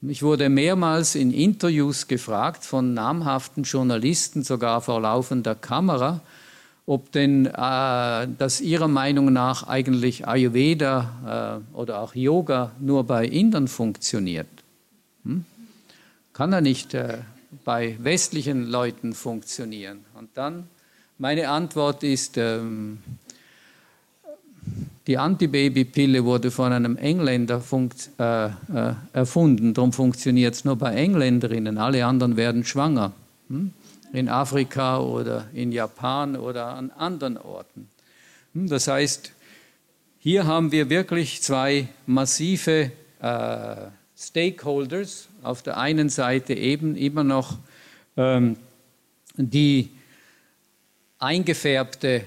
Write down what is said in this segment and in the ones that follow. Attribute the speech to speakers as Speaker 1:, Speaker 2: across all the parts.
Speaker 1: Ich wurde mehrmals in Interviews gefragt von namhaften Journalisten, sogar vor laufender Kamera, ob denn äh, das ihrer Meinung nach eigentlich Ayurveda äh, oder auch Yoga nur bei Indern funktioniert. Hm? Kann er nicht äh, bei westlichen Leuten funktionieren? Und dann, meine Antwort ist, ähm, die Antibabypille wurde von einem Engländer äh, äh, erfunden, darum funktioniert es nur bei Engländerinnen. Alle anderen werden schwanger. Hm? In Afrika oder in Japan oder an anderen Orten. Hm? Das heißt, hier haben wir wirklich zwei massive äh, Stakeholders. Auf der einen Seite eben immer noch ähm, die eingefärbte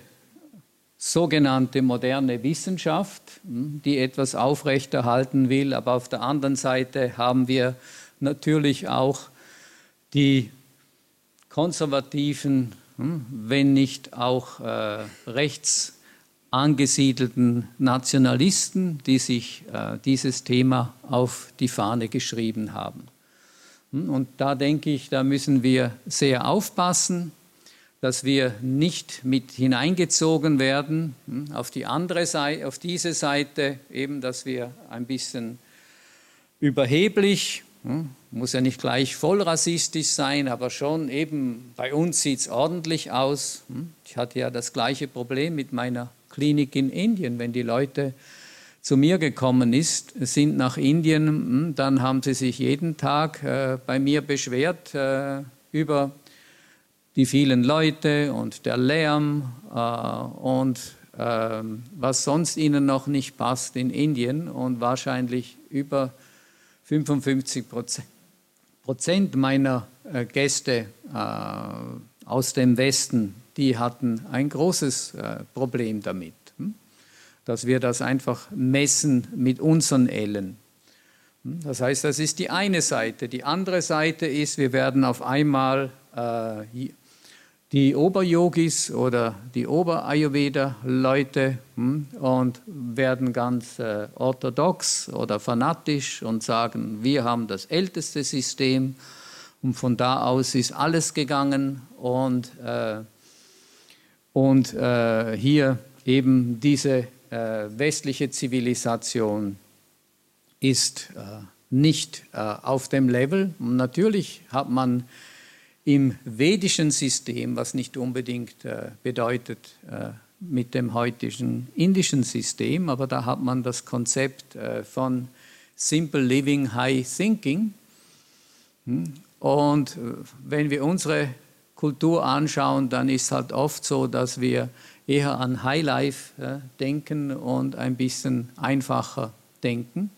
Speaker 1: sogenannte moderne Wissenschaft, hm, die etwas aufrechterhalten will. Aber auf der anderen Seite haben wir natürlich auch die konservativen, hm, wenn nicht auch äh, rechts angesiedelten Nationalisten, die sich äh, dieses Thema auf die Fahne geschrieben haben. Hm, und da denke ich, da müssen wir sehr aufpassen dass wir nicht mit hineingezogen werden hm, auf die andere Seite, auf diese Seite, eben, dass wir ein bisschen überheblich, hm, muss ja nicht gleich voll rassistisch sein, aber schon eben bei uns sieht es ordentlich aus. Hm. Ich hatte ja das gleiche Problem mit meiner Klinik in Indien, wenn die Leute zu mir gekommen ist, sind nach Indien, dann haben sie sich jeden Tag äh, bei mir beschwert äh, über die vielen Leute und der Lärm äh, und äh, was sonst ihnen noch nicht passt in Indien und wahrscheinlich über 55 Prozent meiner äh, Gäste äh, aus dem Westen, die hatten ein großes äh, Problem damit, hm? dass wir das einfach messen mit unseren Ellen. Hm? Das heißt, das ist die eine Seite. Die andere Seite ist, wir werden auf einmal äh, die Oberyogis oder die Ober-Ayurveda-Leute hm, und werden ganz äh, orthodox oder fanatisch und sagen, wir haben das älteste System und von da aus ist alles gegangen und, äh, und äh, hier eben diese äh, westliche Zivilisation ist äh, nicht äh, auf dem Level. Und natürlich hat man im vedischen System, was nicht unbedingt äh, bedeutet äh, mit dem heutigen indischen System, aber da hat man das Konzept äh, von Simple Living, High Thinking. Hm? Und äh, wenn wir unsere Kultur anschauen, dann ist halt oft so, dass wir eher an High Life äh, denken und ein bisschen einfacher denken.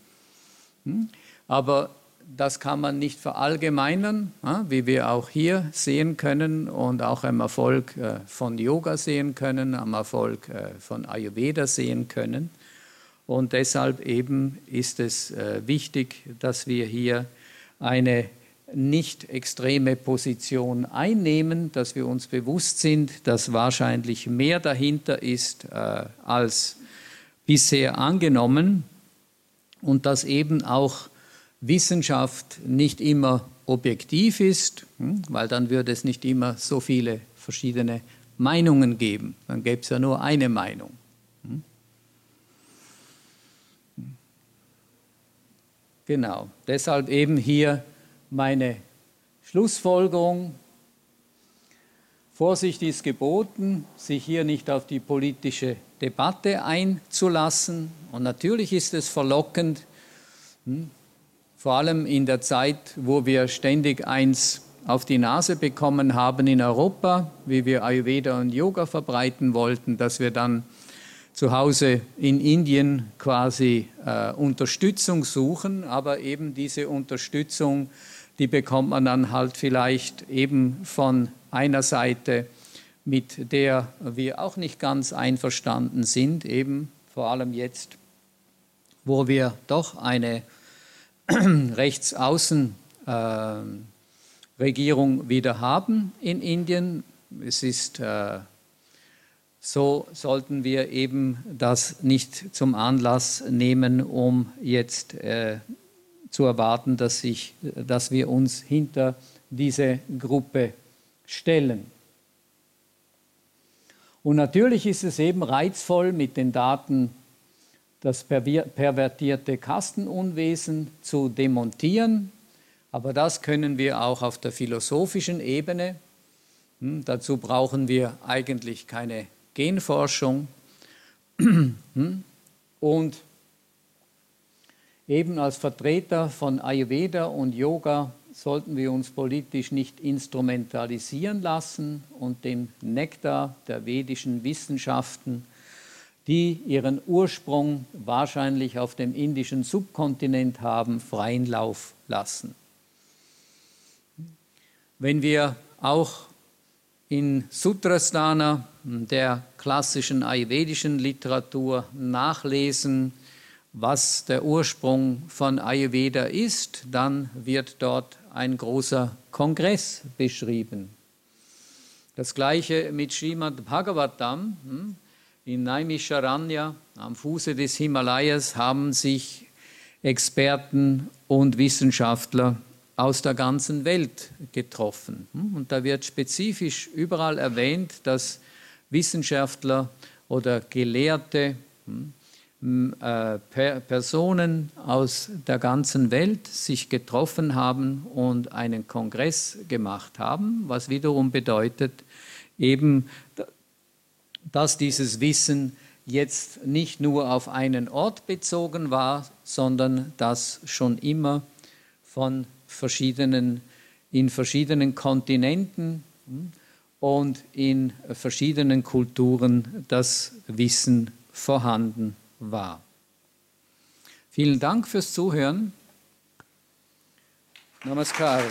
Speaker 1: Hm? Aber das kann man nicht verallgemeinern, wie wir auch hier sehen können und auch am Erfolg äh, von Yoga sehen können, am Erfolg äh, von Ayurveda sehen können. Und deshalb eben ist es äh, wichtig, dass wir hier eine nicht extreme Position einnehmen, dass wir uns bewusst sind, dass wahrscheinlich mehr dahinter ist als bisher angenommen und dass eben auch Wissenschaft nicht immer objektiv ist, hm, weil dann würde es nicht immer so viele verschiedene Meinungen geben. Dann gäbe es ja nur eine Meinung. Hm. Genau, deshalb eben hier meine Schlussfolgerung. Vorsicht ist geboten, sich hier nicht auf die politische Debatte einzulassen. Und natürlich ist es verlockend, hm, vor allem in der Zeit, wo wir ständig eins auf die Nase bekommen haben in Europa, wie wir Ayurveda und Yoga verbreiten wollten, dass wir dann zu Hause in Indien quasi äh, Unterstützung suchen, aber eben diese Unterstützung, die bekommt man dann halt vielleicht eben von einer Seite, mit der wir auch nicht ganz einverstanden sind, eben vor allem jetzt, wo wir doch eine Rechtsaußenregierung äh, wieder haben in Indien. Es ist äh, so sollten wir eben das nicht zum Anlass nehmen, um jetzt äh, zu erwarten, dass, ich, dass wir uns hinter diese Gruppe stellen. Und natürlich ist es eben reizvoll, mit den Daten das pervertierte Kastenunwesen zu demontieren. Aber das können wir auch auf der philosophischen Ebene. Hm, dazu brauchen wir eigentlich keine Genforschung. Hm, und eben als Vertreter von Ayurveda und Yoga sollten wir uns politisch nicht instrumentalisieren lassen und dem Nektar der vedischen Wissenschaften, die ihren Ursprung wahrscheinlich auf dem indischen Subkontinent haben, freien Lauf lassen. Wenn wir auch in Sutrasthana, der klassischen ayurvedischen Literatur, nachlesen, was der Ursprung von Ayurveda ist, dann wird dort ein großer Kongress beschrieben. Das gleiche mit Srimad Bhagavatam. In Naimisharanya am Fuße des Himalayas haben sich Experten und Wissenschaftler aus der ganzen Welt getroffen. Hm? Und da wird spezifisch überall erwähnt, dass Wissenschaftler oder Gelehrte hm, äh, Personen aus der ganzen Welt sich getroffen haben und einen Kongress gemacht haben, was wiederum bedeutet, eben, dass dieses Wissen jetzt nicht nur auf einen Ort bezogen war, sondern dass schon immer von verschiedenen, in verschiedenen Kontinenten hm, und in verschiedenen Kulturen das Wissen vorhanden war. Vielen Dank fürs Zuhören. Namaskar.